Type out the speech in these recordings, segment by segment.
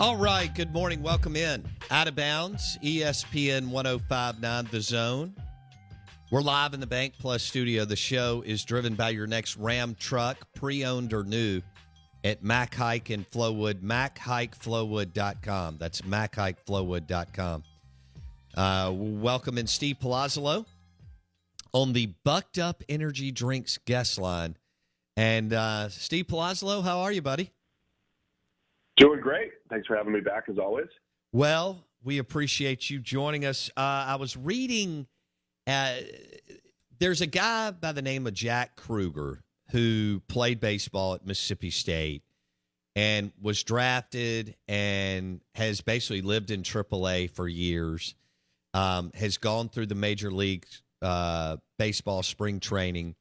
All right. Good morning. Welcome in. Out of bounds, ESPN 1059 The Zone. We're live in the Bank Plus studio. The show is driven by your next Ram truck, pre owned or new, at Mac Haik in Flowood, MacHikeFlowwood.com. That's MacHikeFlowwood.com. Uh, welcome in Steve Palazzolo on the Bucked Up Energy Drinks guest line. And uh, Steve Palazzolo, how are you, buddy? Doing great. Thanks for having me back as always. Well, we appreciate you joining us. Uh, I was reading. Uh, there's a guy by the name of Jack Kruger who played baseball at Mississippi State and was drafted and has basically lived in AAA for years. Um, has gone through the major league uh, baseball spring training,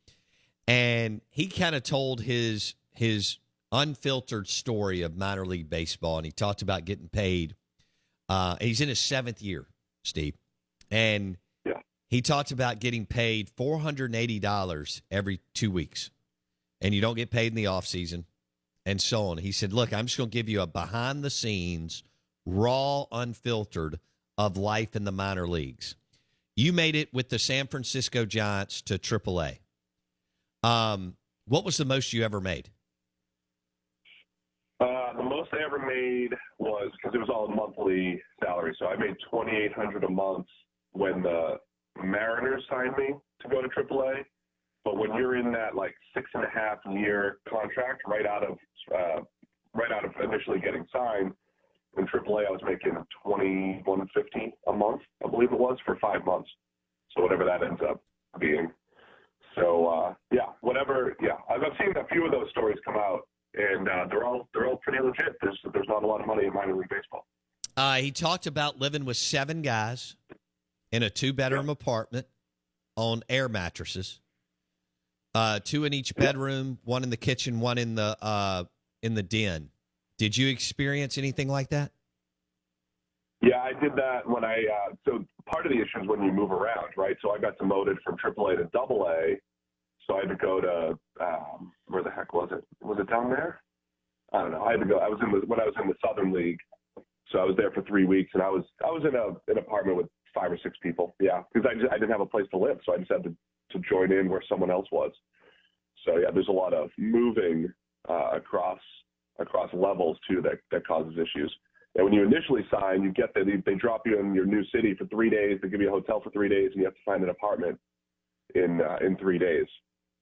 and he kind of told his his unfiltered story of minor league baseball, and he talked about getting paid. Uh, he's in his seventh year, Steve, and Yeah. he talked about getting paid four hundred and eighty dollars every two weeks, and you don't get paid in the off season, and so on. He said, "Look, I'm just going to give you a behind the scenes, raw, unfiltered of life in the minor leagues. You made it with the San Francisco Giants to AAA. Um, what was the most you ever made? Most I ever made was because it was all monthly salary, so I made twenty eight hundred a month when the Mariners signed me to go to AAA. But when you're in that like six and a half year contract, right out of uh, right out of initially getting signed in AAA, I was making twenty one fifty a month, I believe it was, for five months. So whatever that ends up being. So uh, yeah, whatever. Yeah, I've I've seen a few of those stories come out, and uh, they're all they're all pretty legit. There's there's not a lot of money in minor league baseball. Uh, he talked about living with seven guys in a two bedroom apartment on air mattresses, uh, two in each bedroom, one in the kitchen, one in the uh, in the den. Did you experience anything like that? Yeah, I did that when I. Uh, so part of the issue is when you move around, right? So I got demoted from AAA to AA, so I had to go to um, where the heck was it? Was it down there? I don't know. I had to go. I was in the when I was in the Southern League, so I was there for three weeks, and I was I was in a an apartment with five or six people. Yeah, because I just, I didn't have a place to live, so I just had to to join in where someone else was. So yeah, there's a lot of moving uh, across across levels too that that causes issues. And when you initially sign, you get that they, they drop you in your new city for three days. They give you a hotel for three days, and you have to find an apartment in uh, in three days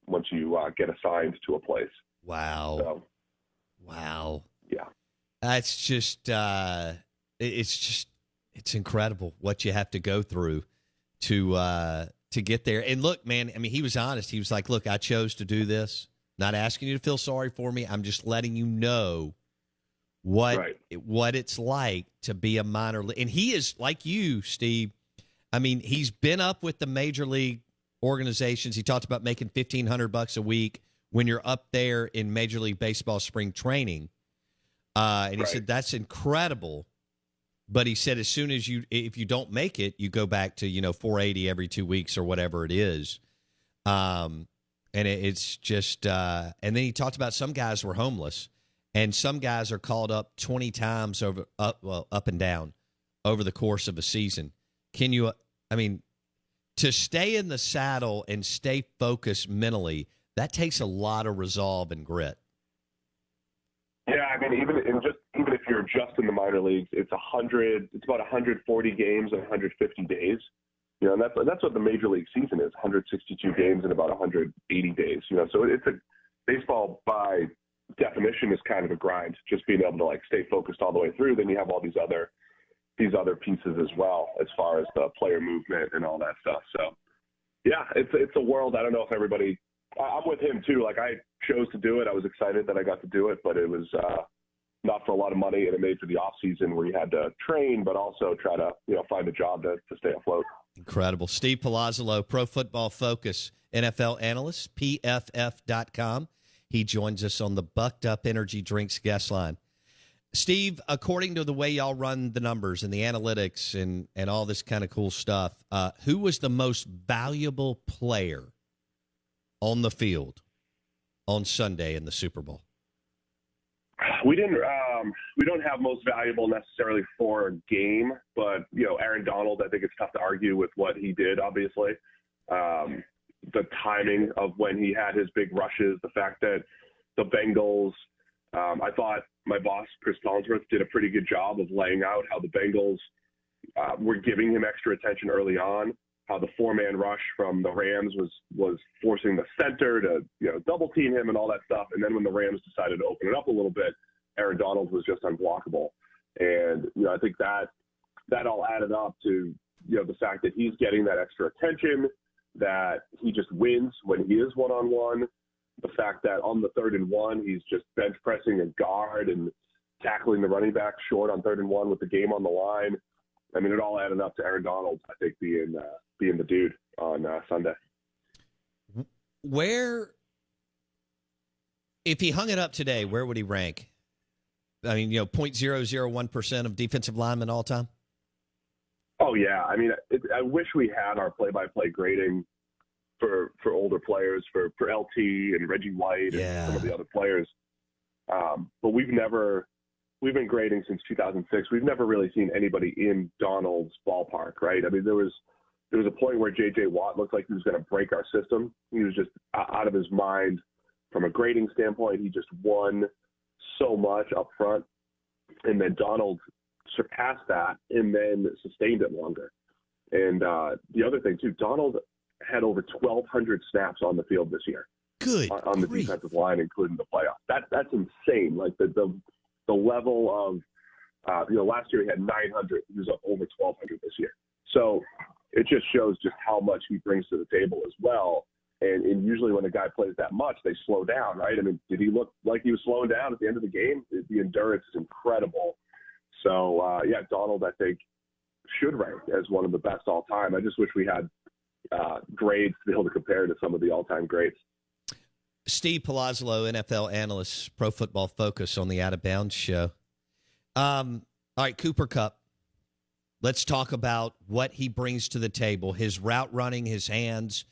once you uh, get assigned to a place. Wow. So Wow. yeah, That's just uh it's just it's incredible what you have to go through to uh to get there. And look, man, I mean he was honest. He was like, "Look, I chose to do this. Not asking you to feel sorry for me. I'm just letting you know what Right. what it's like to be a minor league." And he is like you, Steve. I mean, he's been up with the major league organizations. He talked about making fifteen hundred bucks a week when you're up there in Major League Baseball spring training. Uh, and he Right. said that's incredible. But he said as soon as you if you don't make it, you go back to you know 480 every two weeks or whatever it is. Um, and it, it's just uh, and then he talked about some guys were homeless, and some guys are called up 20 times over up well up and down over the course of a season. Can you? I mean, to stay in the saddle and stay focused mentally, that takes a lot of resolve and grit. Yeah, I mean, even in just even if you're just in the minor leagues, it's a hundred. It's about 140 games in 150 days. You know, and that's that's what the major league season is: 162 games in about 180 days. You know, so it's a baseball by definition is kind of a grind. Just being able to like stay focused all the way through. Then you have all these other these other pieces as well, as far as the player movement and all that stuff. So, yeah, it's it's a world. I don't know if everybody. I'm with him too. Like I chose to do it. I was excited that I got to do it, but it was uh, not for a lot of money, and it made for the off season where you had to train, but also try to you know find a job to, to stay afloat. Incredible. Steve Palazzolo, Pro Football Focus, NFL analyst, PFF.com. He joins us on the Bucked Up Energy Drinks guest line. Steve, according to the way y'all run the numbers and the analytics and, and all this kind of cool stuff, uh, who was the most valuable player on the field on Sunday in the Super Bowl? We didn't. Um, we don't have most valuable necessarily for a game, but you know, Aaron Donald. I think it's tough to argue with what he did. Obviously, um, the timing of when he had his big rushes, the fact that the Bengals. Um, I thought my boss Chris Collinsworth did a pretty good job of laying out how the Bengals uh, were giving him extra attention early on. How the four-man rush from the Rams was was forcing the center to you know double team him and all that stuff. And then when the Rams decided to open it up a little bit, Aaron Donald was just unblockable. And you know I think that that all added up to you know the fact that he's getting that extra attention, that he just wins when he is one on one. The fact that on the third and one he's just bench pressing a guard and tackling the running back short on third and one with the game on the line. I mean, it all added up to Aaron Donald, I think, being uh, being the dude on uh, Sunday. Where, if he hung it up today, where would he rank? I mean, you know, 0.001% of defensive linemen all time? Oh yeah, I mean, it, I wish we had our play-by-play grading for for older players, for for LT and Reggie White and Yeah. some of the other players. Um, but we've never we've been grading since 2006. We've never really seen anybody in Donald's ballpark, right? I mean, there was there was a point where J.J. Watt looked like he was going to break our system. He was just out of his mind from a grading standpoint. He just won so much up front, and then Donald surpassed that and then sustained it longer. And uh, the other thing too, Donald had over 1,200 snaps on the field this year Good. on, on the grief. defensive line, including the playoffs. That that's insane. Like the the, the level of uh, you know last year he had 900. He was up over 1,200 this year. So it just shows just how much he brings to the table as well. And, and usually when a guy plays that much, they slow down, right? I mean, did he look like he was slowing down at the end of the game? The, endurance is incredible. So uh, yeah, Donald, I think should rank as one of the best all time. I just wish we had uh, grades to be able to compare to some of the all time greats. Steve Palazzolo, NFL analyst, Pro Football Focus on the Out of Bounds show. Um, all right, Cooper Kupp. Let's talk about what he brings to the table his route running, his hands,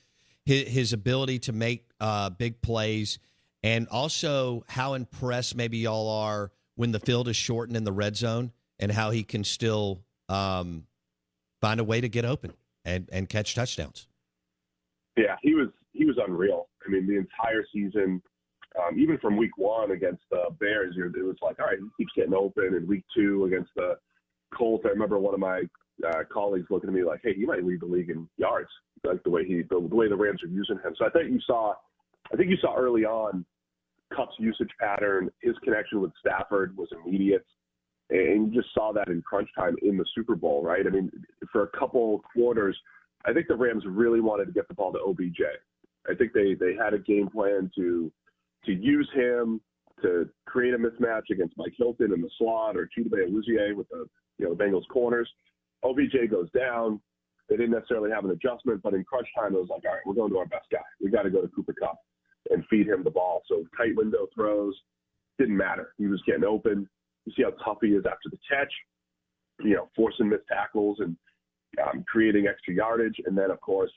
his, his ability to make uh, big plays, and also how impressed maybe y'all are when the field is shortened in the red zone and how he can still um, find a way to get open and, and catch touchdowns. Yeah, he was he was unreal. I mean, the entire season, um, even from week one against the Bears, it was like, all right, he keeps getting open. And week two against the Colts, I remember one of my uh, colleagues looking at me like, hey, he might lead the league in yards, like the way he the, the way the Rams are using him. So I think you saw, I think you saw early on, Kupp's usage pattern, his connection with Stafford was immediate. And you just saw that in crunch time in the Super Bowl, right? I mean, for a couple quarters, I think the Rams really wanted to get the ball to OBJ. I think they they had a game plan to to use him to create a mismatch against Mike Hilton in the slot or Chidobe Awuzie with the you know the Bengals corners. OBJ goes down. they didn't necessarily have an adjustment, but in crunch time, it was like, all right, we're going to our best guy. We got to go to Cooper Kupp and feed him the ball. So tight window throws didn't matter. He was getting open. You see how tough he is after the catch, you know, forcing missed tackles and um, creating extra yardage. And then, of course,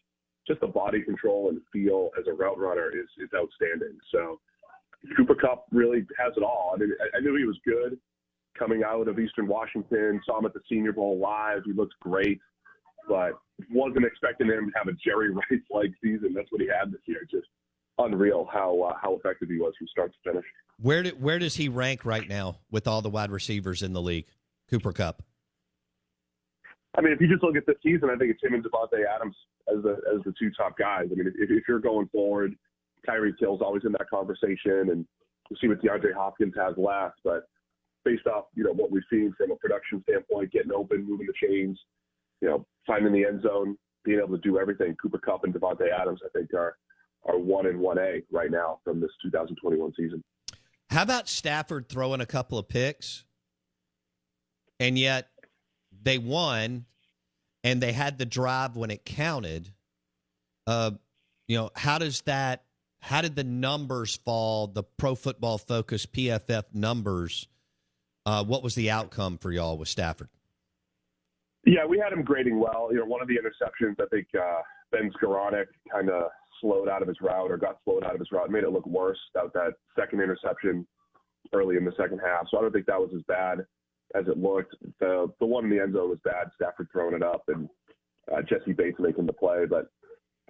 just the body control and feel as a route runner is, is outstanding. So Cooper Kupp really has it all. I mean, I, I knew he was good coming out of Eastern Washington, saw him at the Senior Bowl live. He looks great but wasn't expecting him to have a Jerry Rice like season. That's what he had this year. Just unreal how uh, how effective he was from start to finish. Where do, where does he rank right now with all the wide receivers in the league? Cooper Kupp. I mean, if you just look at this season, I think it's him and Davante Adams as the as the two top guys. I mean, if, if you're going forward, Tyreek Hill's always in that conversation, and we'll see what DeAndre Hopkins has left. But based off you know what we've seen from a production standpoint, getting open, moving the chains, you know, finding the end zone, being able to do everything. Cooper Kupp and Davante Adams, I think, are are one and one A right now from this 2021 season. How about Stafford throwing a couple of picks, and yet they won, and they had the drive when it counted. Uh, you know, how does that? How did the numbers fall? The Pro Football Focus PFF numbers. Uh, what was the outcome for y'all with Stafford? Yeah, we had him grading well. You know, one of the interceptions, I think uh, Ben Skowronek kind of slowed out of his route or got slowed out of his route, made it look worse. That that second interception early in the second half. So I don't think that was as bad as it looked. The the one in the end zone was bad. Stafford throwing it up and uh, Jessie Bates making the play, but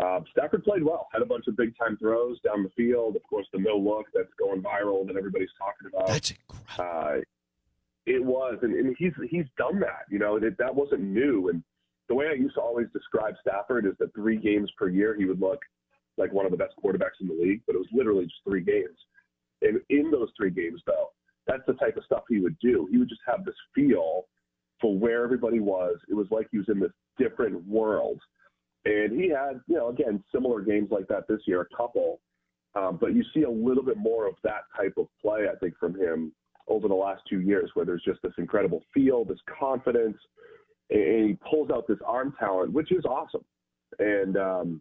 uh, Stafford played well. Had a bunch of big time throws down the field. Of course, the no look that's going viral that everybody's talking about. That's incredible. Uh, it was, and, and he's he's done that. You know, it, that wasn't new. And the way I used to always describe Stafford is that three games per year he would look like one of the best quarterbacks in the league, but it was literally just three games. And in those three games, though, that's the type of stuff he would do. He would just have this feel for where everybody was. It was like he was in this different world. And he had, you know, again, similar games like that this year, a couple. Um, but you see a little bit more of that type of play, I think, from him over the last two years, where there's just this incredible feel, this confidence, and he pulls out this arm talent, which is awesome. And um,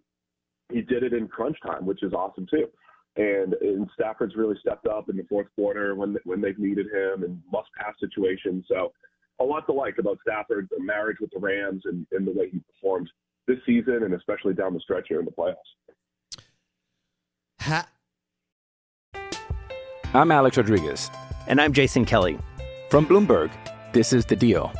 he did it in crunch time, which is awesome too. And, and Stafford's really stepped up in the fourth quarter when when they've needed him and must pass situations. So a lot to like about Stafford, the marriage with the Rams, and, and the way he performed this season, and especially down the stretch here in the playoffs. Ha- I'm Alex Rodriguez. And I'm Jason Kelly. From Bloomberg, this is The Deal.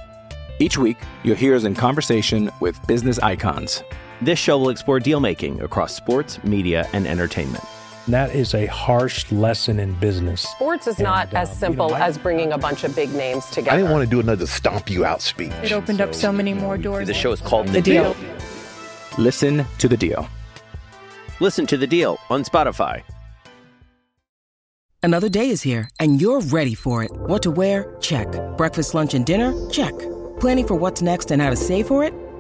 Each week, you'll hear us in conversation with business icons. This show will explore deal making across sports, media, and entertainment. That is a harsh lesson in business. Sports is not And, uh, as you simple know, I- as bringing a bunch of big names together. I didn't want to do another stomp you out speech. It opened up so many more doors. The show is called The Deal. Listen to The Deal. Listen to the deal on Spotify. Another day is here, and you're ready for it. What to wear? Check. Breakfast, lunch, and dinner? Check. Planning for what's next and how to save for it?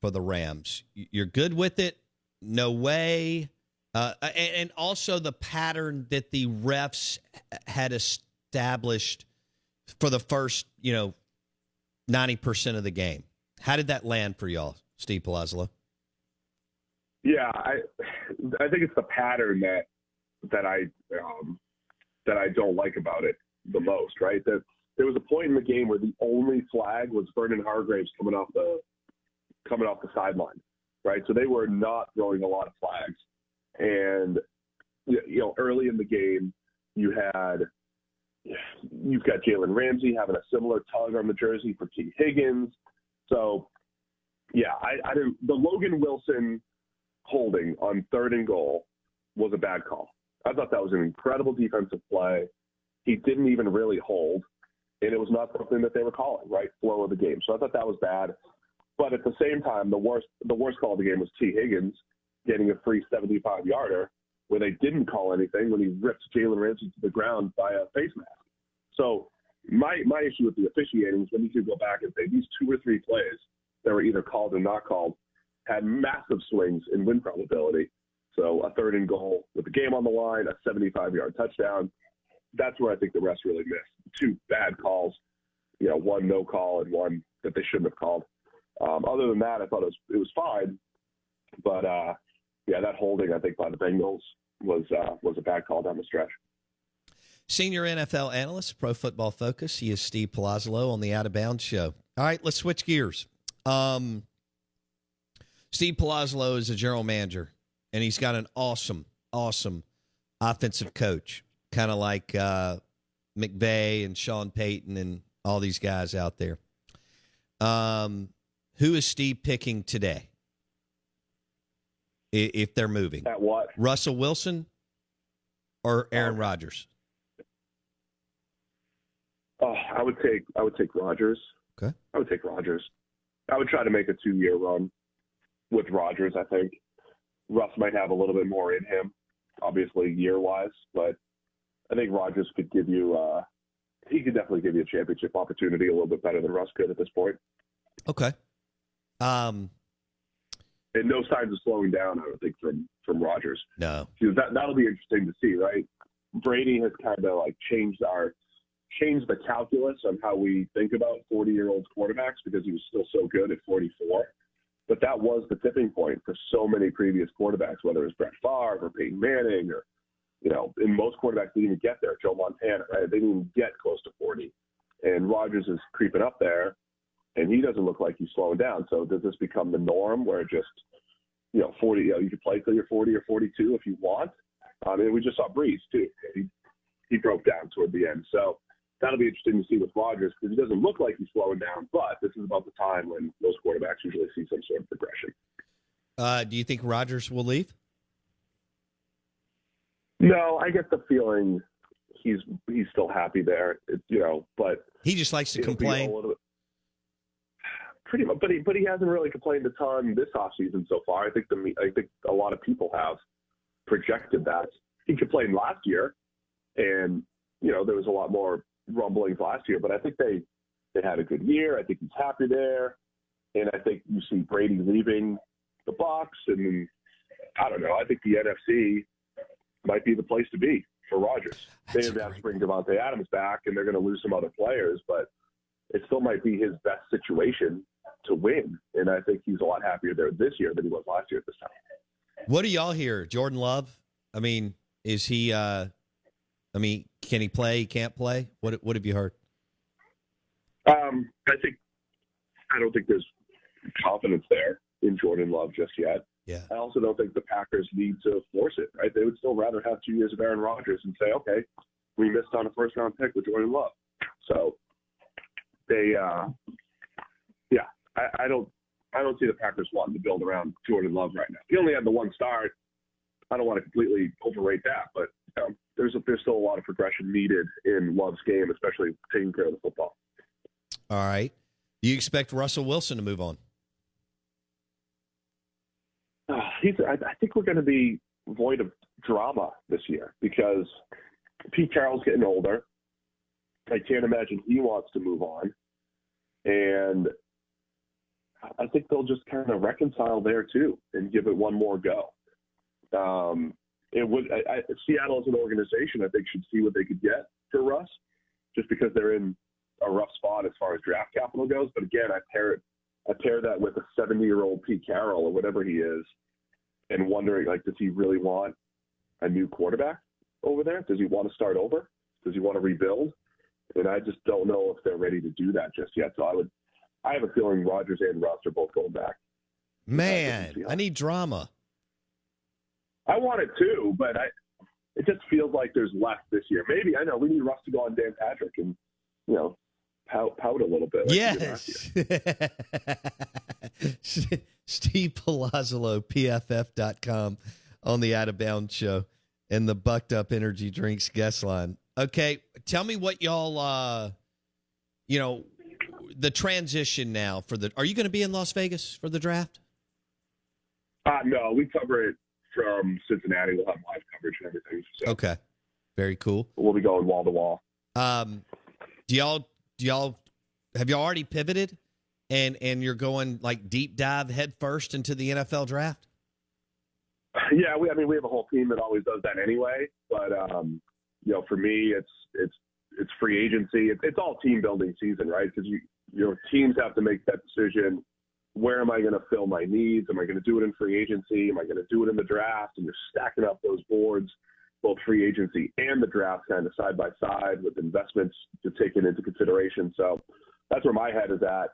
for the Rams? You're good with it? No way. Uh, and, and also the pattern that the refs had established for the first, you know, ninety percent of the game. How did that land for y'all, Steve Palazzo? Yeah, I I think it's the pattern that that I um, that I don't like about it the most. Right, that there was a point in the game where the only flag was Vernon Hargreaves coming off the coming off the sideline. Right, so they were not throwing a lot of flags, and you know early in the game you had you've got Jalen Ramsey having a similar tug on the jersey for Tee Higgins. So yeah, I, I didn't the Logan Wilson holding on third and goal was a bad call. I thought that was an incredible defensive play. He didn't even really hold, and it was not something that they were calling, right? Flow of the game. So I thought that was bad. But at the same time, the worst the worst call of the game was Tee Higgins getting a free 75 yarder where they didn't call anything when he ripped Jalen Ramsey to the ground by a face mask. So my my issue with the officiating is when you could go back and say these two or three plays that were either called or not called had massive swings in win probability. So a third and goal with the game on the line, a 75 yard touchdown. That's where I think the refs really missed. Two bad calls, you know, one no call and one that they shouldn't have called. Um, other than that, I thought it was it was fine, but uh, yeah, that holding I think by the Bengals was uh, was a bad call down the stretch. Senior NFL analyst, Pro Football Focus. He is Steve Palazzolo on the Out of Bounds show. All right, let's switch gears. Um, Steve Palazzolo is a general manager, and he's got an awesome, awesome offensive coach, kind of like uh, McVay and Sean Payton and all these guys out there. Um, who is Steve picking today? If they're moving, at what? Russell Wilson or Aaron Rodgers? Oh, I would take I would take Rodgers. Okay. I would take Rodgers. I would try to make a two year run with Rodgers. I think Russ might have a little bit more in him, obviously year wise, but I think Rodgers could give you uh, he could definitely give you a championship opportunity a little bit better than Russ could at this point. Okay. Um, and no signs of slowing down. I don't think from from Rodgers. No, because that that'll be interesting to see. Right, Brady has kind of like changed our changed the calculus on how we think about 40 year old quarterbacks because he was still so good at 44. But that was the tipping point for so many previous quarterbacks, whether it was Brett Favre or Peyton Manning or, you know, and most quarterbacks didn't even get there. Joe Montana, right? They didn't even get close to 40. And Rodgers is creeping up there, and he doesn't look like he's slowing down. So does this become the norm where just, you know, 40, you know, you can play till you're 40 or 42 if you want? I mean, we just saw Brees, too. He, he broke down toward the end. So that'll be interesting to see with Rodgers because he doesn't look like he's slowing down, but this is about the time when most quarterbacks usually see some sort of progression. Uh, do you think Rodgers will leave? No, I get the feeling he's he's still happy there. It, you know, but he just likes to complain. Pretty much, but he but he hasn't really complained a ton this offseason so far. I think the I think a lot of people have projected that he complained last year, and you know there was a lot more rumblings last year, but I think they they had a good year. I think he's happy there, and I think you see Brady leaving the box, and I don't know. I think the NFC might be the place to be for Rodgers. They have to bring Davante Adams back, and they're going to lose some other players, but it still might be his best situation to win. And I think he's a lot happier there this year than he was last year at this time. What do y'all hear, Jordan Love? I mean, is he? uh I mean, can he play? He can't play. What What have you heard? Um, I think I don't think there's confidence there in Jordan Love just yet. Yeah. I also don't think the Packers need to force it. Right? They would still rather have two years of Aaron Rodgers and say, okay, we missed on a first round pick with Jordan Love. So they, uh, I, I don't. I don't see the Packers wanting to build around Jordan Love right now. He only had the one start. I don't want to completely overrate that, but you know, there's a, there's still a lot of progression needed in Love's game, especially taking care of the football. All right. Do you expect Russell Wilson to move on? Uh, he's. I, I think we're going to be void of drama this year because Pete Carroll's getting older. I can't imagine he wants to move on, and I think they'll just kind of reconcile there too and give it one more go. Um, it would I, I, Seattle as an organization, I think, should see what they could get for Russ, just because they're in a rough spot as far as draft capital goes. But again, I pair it, I pair that with a 70 year old Pete Carroll or whatever he is, and wondering like, does he really want a new quarterback over there? Does he want to start over? Does he want to rebuild? And I just don't know if they're ready to do that just yet. So I would, I have a feeling Rodgers and Russ are both going back. Man, I need drama. I want it too, but I it just feels like there's less this year. Maybe I know we need Russ to go on Dan Patrick and you know pout, pout a little bit. Like yes. Steve Palazzolo, PFF.com on the Out of Bounds show and the Bucked Up Energy Drinks guest line. Okay, tell me what y'all, uh, you know, the transition now for the. Are you going to be in Las Vegas for the draft? Uh, no, we cover it from Cincinnati. We'll have live coverage and everything. So Okay, very cool. we'll be going wall to wall. Um, do y'all do y'all have you already pivoted and and you're going like deep dive head first into the NFL draft? Yeah, we. I mean, we have a whole team that always does that anyway. But um, you know, for me, it's it's it's free agency. It's, it's all team building season, right? Because you your teams have to make that decision. Where am I going to fill my needs? Am I going to do it in free agency? Am I going to do it in the draft? And you're stacking up those boards, both free agency and the draft, kind of side by side with investments to take it into consideration. So that's where my head is at.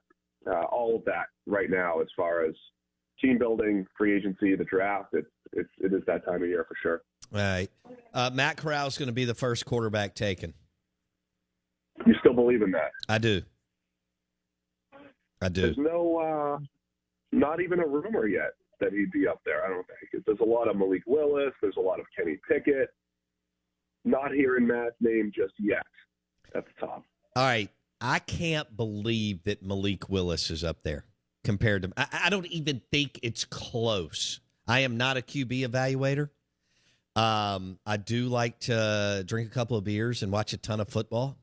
Uh, all of that right now, as far as team building, free agency, the draft. It's it's it is that time of year for sure. All right. Uh, Matt Corral is going to be the first quarterback taken. You still believe in that? I do. I do. There's no, uh, not even a rumor yet that he'd be up there. I don't think. There's a lot of Malik Willis. There's a lot of Kenny Pickett. Not hearing Matt's name just yet at the top. All right. I can't believe that Malik Willis is up there compared to. I, I don't even think it's close. I am not a QB evaluator. Um, I do like to drink a couple of beers and watch a ton of football.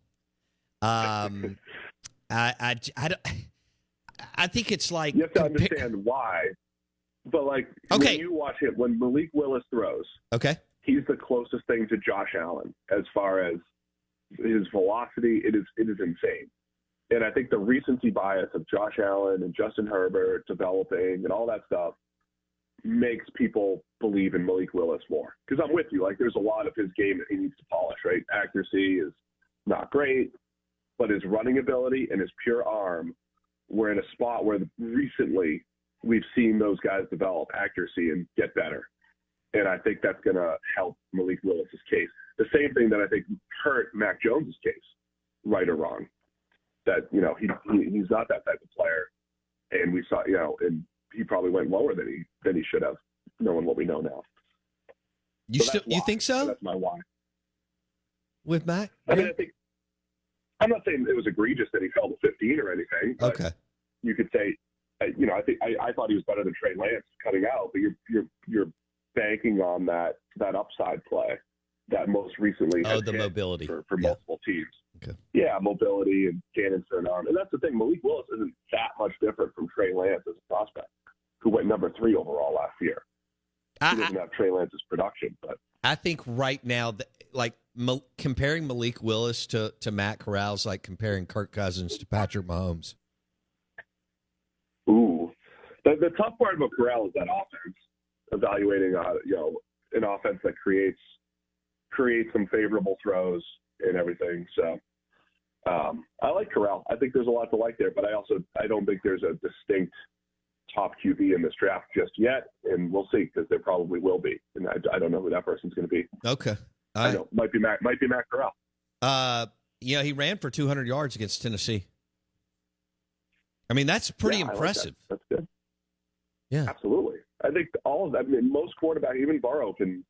Um, I, I, I, don't, I think it's like You have to understand why. But like Okay. when you watch him, when Malik Willis throws, Okay. he's the closest thing to Josh Allen as far as his velocity. It is it is insane. And I think the recency bias of Josh Allen and Justin Herbert developing and all that stuff makes people believe in Malik Willis more. Because I'm with you. Like there's a lot of his game that he needs to polish, right? Accuracy is not great, but his running ability and his pure arm, we're in a spot where recently we've seen those guys develop accuracy and get better. And I think that's going to help Malik Willis's case. The same thing that I think hurt Mac Jones's case, right or wrong. That you know he, he he's not that type of player, and we saw you know, and he probably went lower than he than he should have, knowing what we know now. You So still you think so That's my why. with Mac? I mean, I think I'm not saying it was egregious that he fell to 15 or anything. But Okay. You could say, you know, I think I, I thought he was better than Trey Lance cutting out, but you're you're you're banking on that that upside play that most recently Oh, the mobility. for, for Yeah. multiple teams. Okay. Yeah, mobility and cannon for an arm, um, and that's the thing. Malik Willis isn't that much different from Trey Lance as a prospect, who went number three overall last year. He I, doesn't have Trey Lance's production, but I think right now, like Mal- comparing Malik Willis to to Matt Corral is like comparing Kirk Cousins to Patrick Mahomes. Ooh, the, the tough part about Corral is that offense. Evaluating, uh, you know, an offense that creates creates some favorable throws and everything. So, um, I like Corral. I think there's a lot to like there, but I also I don't think there's a distinct top QB in this draft just yet, and we'll see because there probably will be, and I, I don't know who that person's going to be. Okay. I know might be Matt might be Matt Corral. Uh, yeah, he ran for 200 yards against Tennessee. I mean, that's pretty Yeah, I like that. impressive. That's good. Yeah. Absolutely. I think all of that. I mean, most quarterbacks, even Burrow, can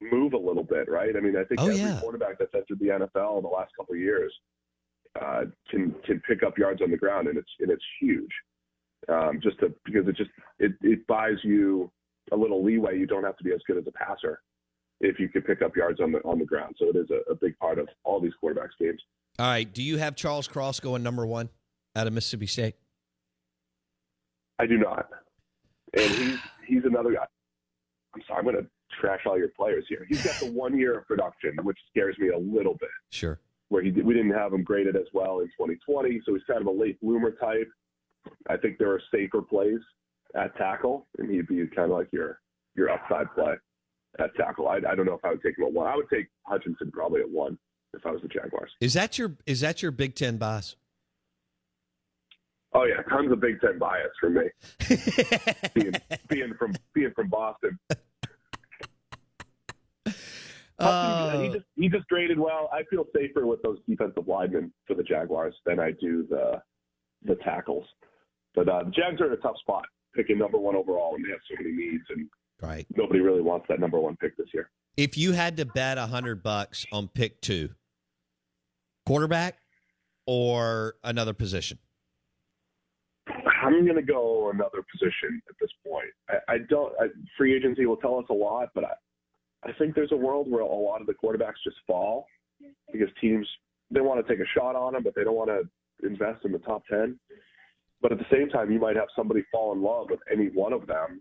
move a little bit, right? I mean, I think Oh, every yeah. quarterback that's entered the NFL in the last couple of years uh, can can pick up yards on the ground, and it's and it's huge. Um, just to, because it just it, it buys you a little leeway. You don't have to be as good as a passer if you could pick up yards on the on the ground. So it is a, a big part of all these quarterbacks games. All right. Do you have Charles Cross going number one out of Mississippi State? I do not. And he's he's another guy. I'm sorry, I'm going to trash all your players here. He's got the one year of production, which scares me a little bit. Sure. Where he did, we didn't have him graded as well in 2020, so he's kind of a late bloomer type. I think there are safer plays at tackle, and he'd be kind of like your your upside play at tackle. I, I don't know if I would take him at one. I would take Hutchinson probably at one if I was the Jaguars. Is that your is that your Big Ten bias? Oh yeah, tons of Big Ten bias for me. being, being from being from Boston. Hudson, he just he just graded well. I feel safer with those defensive linemen for the Jaguars than I do the the tackles. But uh, the Jags are in a tough spot, picking number one overall, and they have so many needs, and Right. nobody really wants that number one pick this year. If you had to bet a hundred bucks on pick two, quarterback or another position? I'm going to go another position at this point. I, I don't. I, free agency will tell us a lot, but I, I think there's a world where a lot of the quarterbacks just fall because teams they want to take a shot on them, but they don't want to invest in the top ten. But at the same time, you might have somebody fall in love with any one of them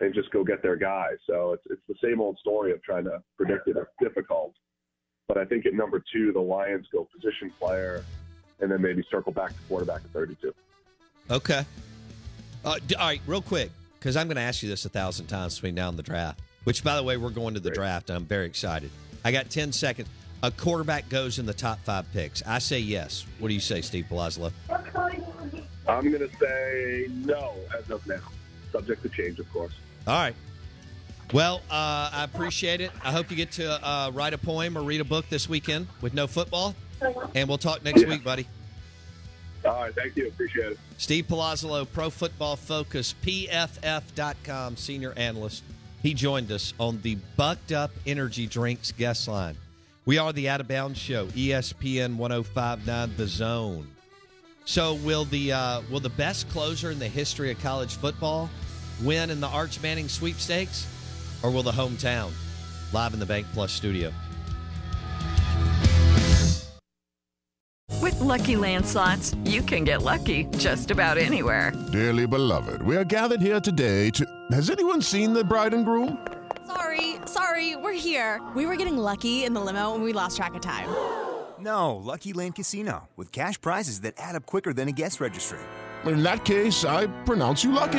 and just go get their guy. So it's it's the same old story of trying to predict it. It's difficult. But I think at number two, the Lions go position player, and then maybe circle back to quarterback at 32. Okay. Uh, d- all right, real quick, because I'm going to ask you this a thousand times between now and the draft. Which, by the way, we're going to the draft. And I'm very excited. I got 10 seconds. A quarterback goes in the top five picks. I say yes. What do you say, Steve Palazzo? I'm going to say no as of now, subject to change, of course. All right. Well, uh, I appreciate it. I hope you get to uh, write a poem or read a book this weekend with no football. And we'll talk next Yeah. week, buddy. All right, thank you. Appreciate it. Steve Palazzo, Pro Football Focus, PFF.com senior analyst. He joined us on the Bucked Up Energy Drinks guest line. We are the Out of Bounds Show, ESPN 1059 The Zone. So will the uh, will the best closer in the history of college football win in the Arch Manning sweepstakes, or will the hometown live in the Bank Plus studio? With Lucky Land slots, you can get lucky just about anywhere. Dearly beloved, we are gathered here today to. Has anyone seen the bride and groom? Sorry, sorry, we're here. We were getting lucky in the limo and we lost track of time. No, Lucky Land Casino, with cash prizes that add up quicker than a guest registry. In that case, I pronounce you lucky.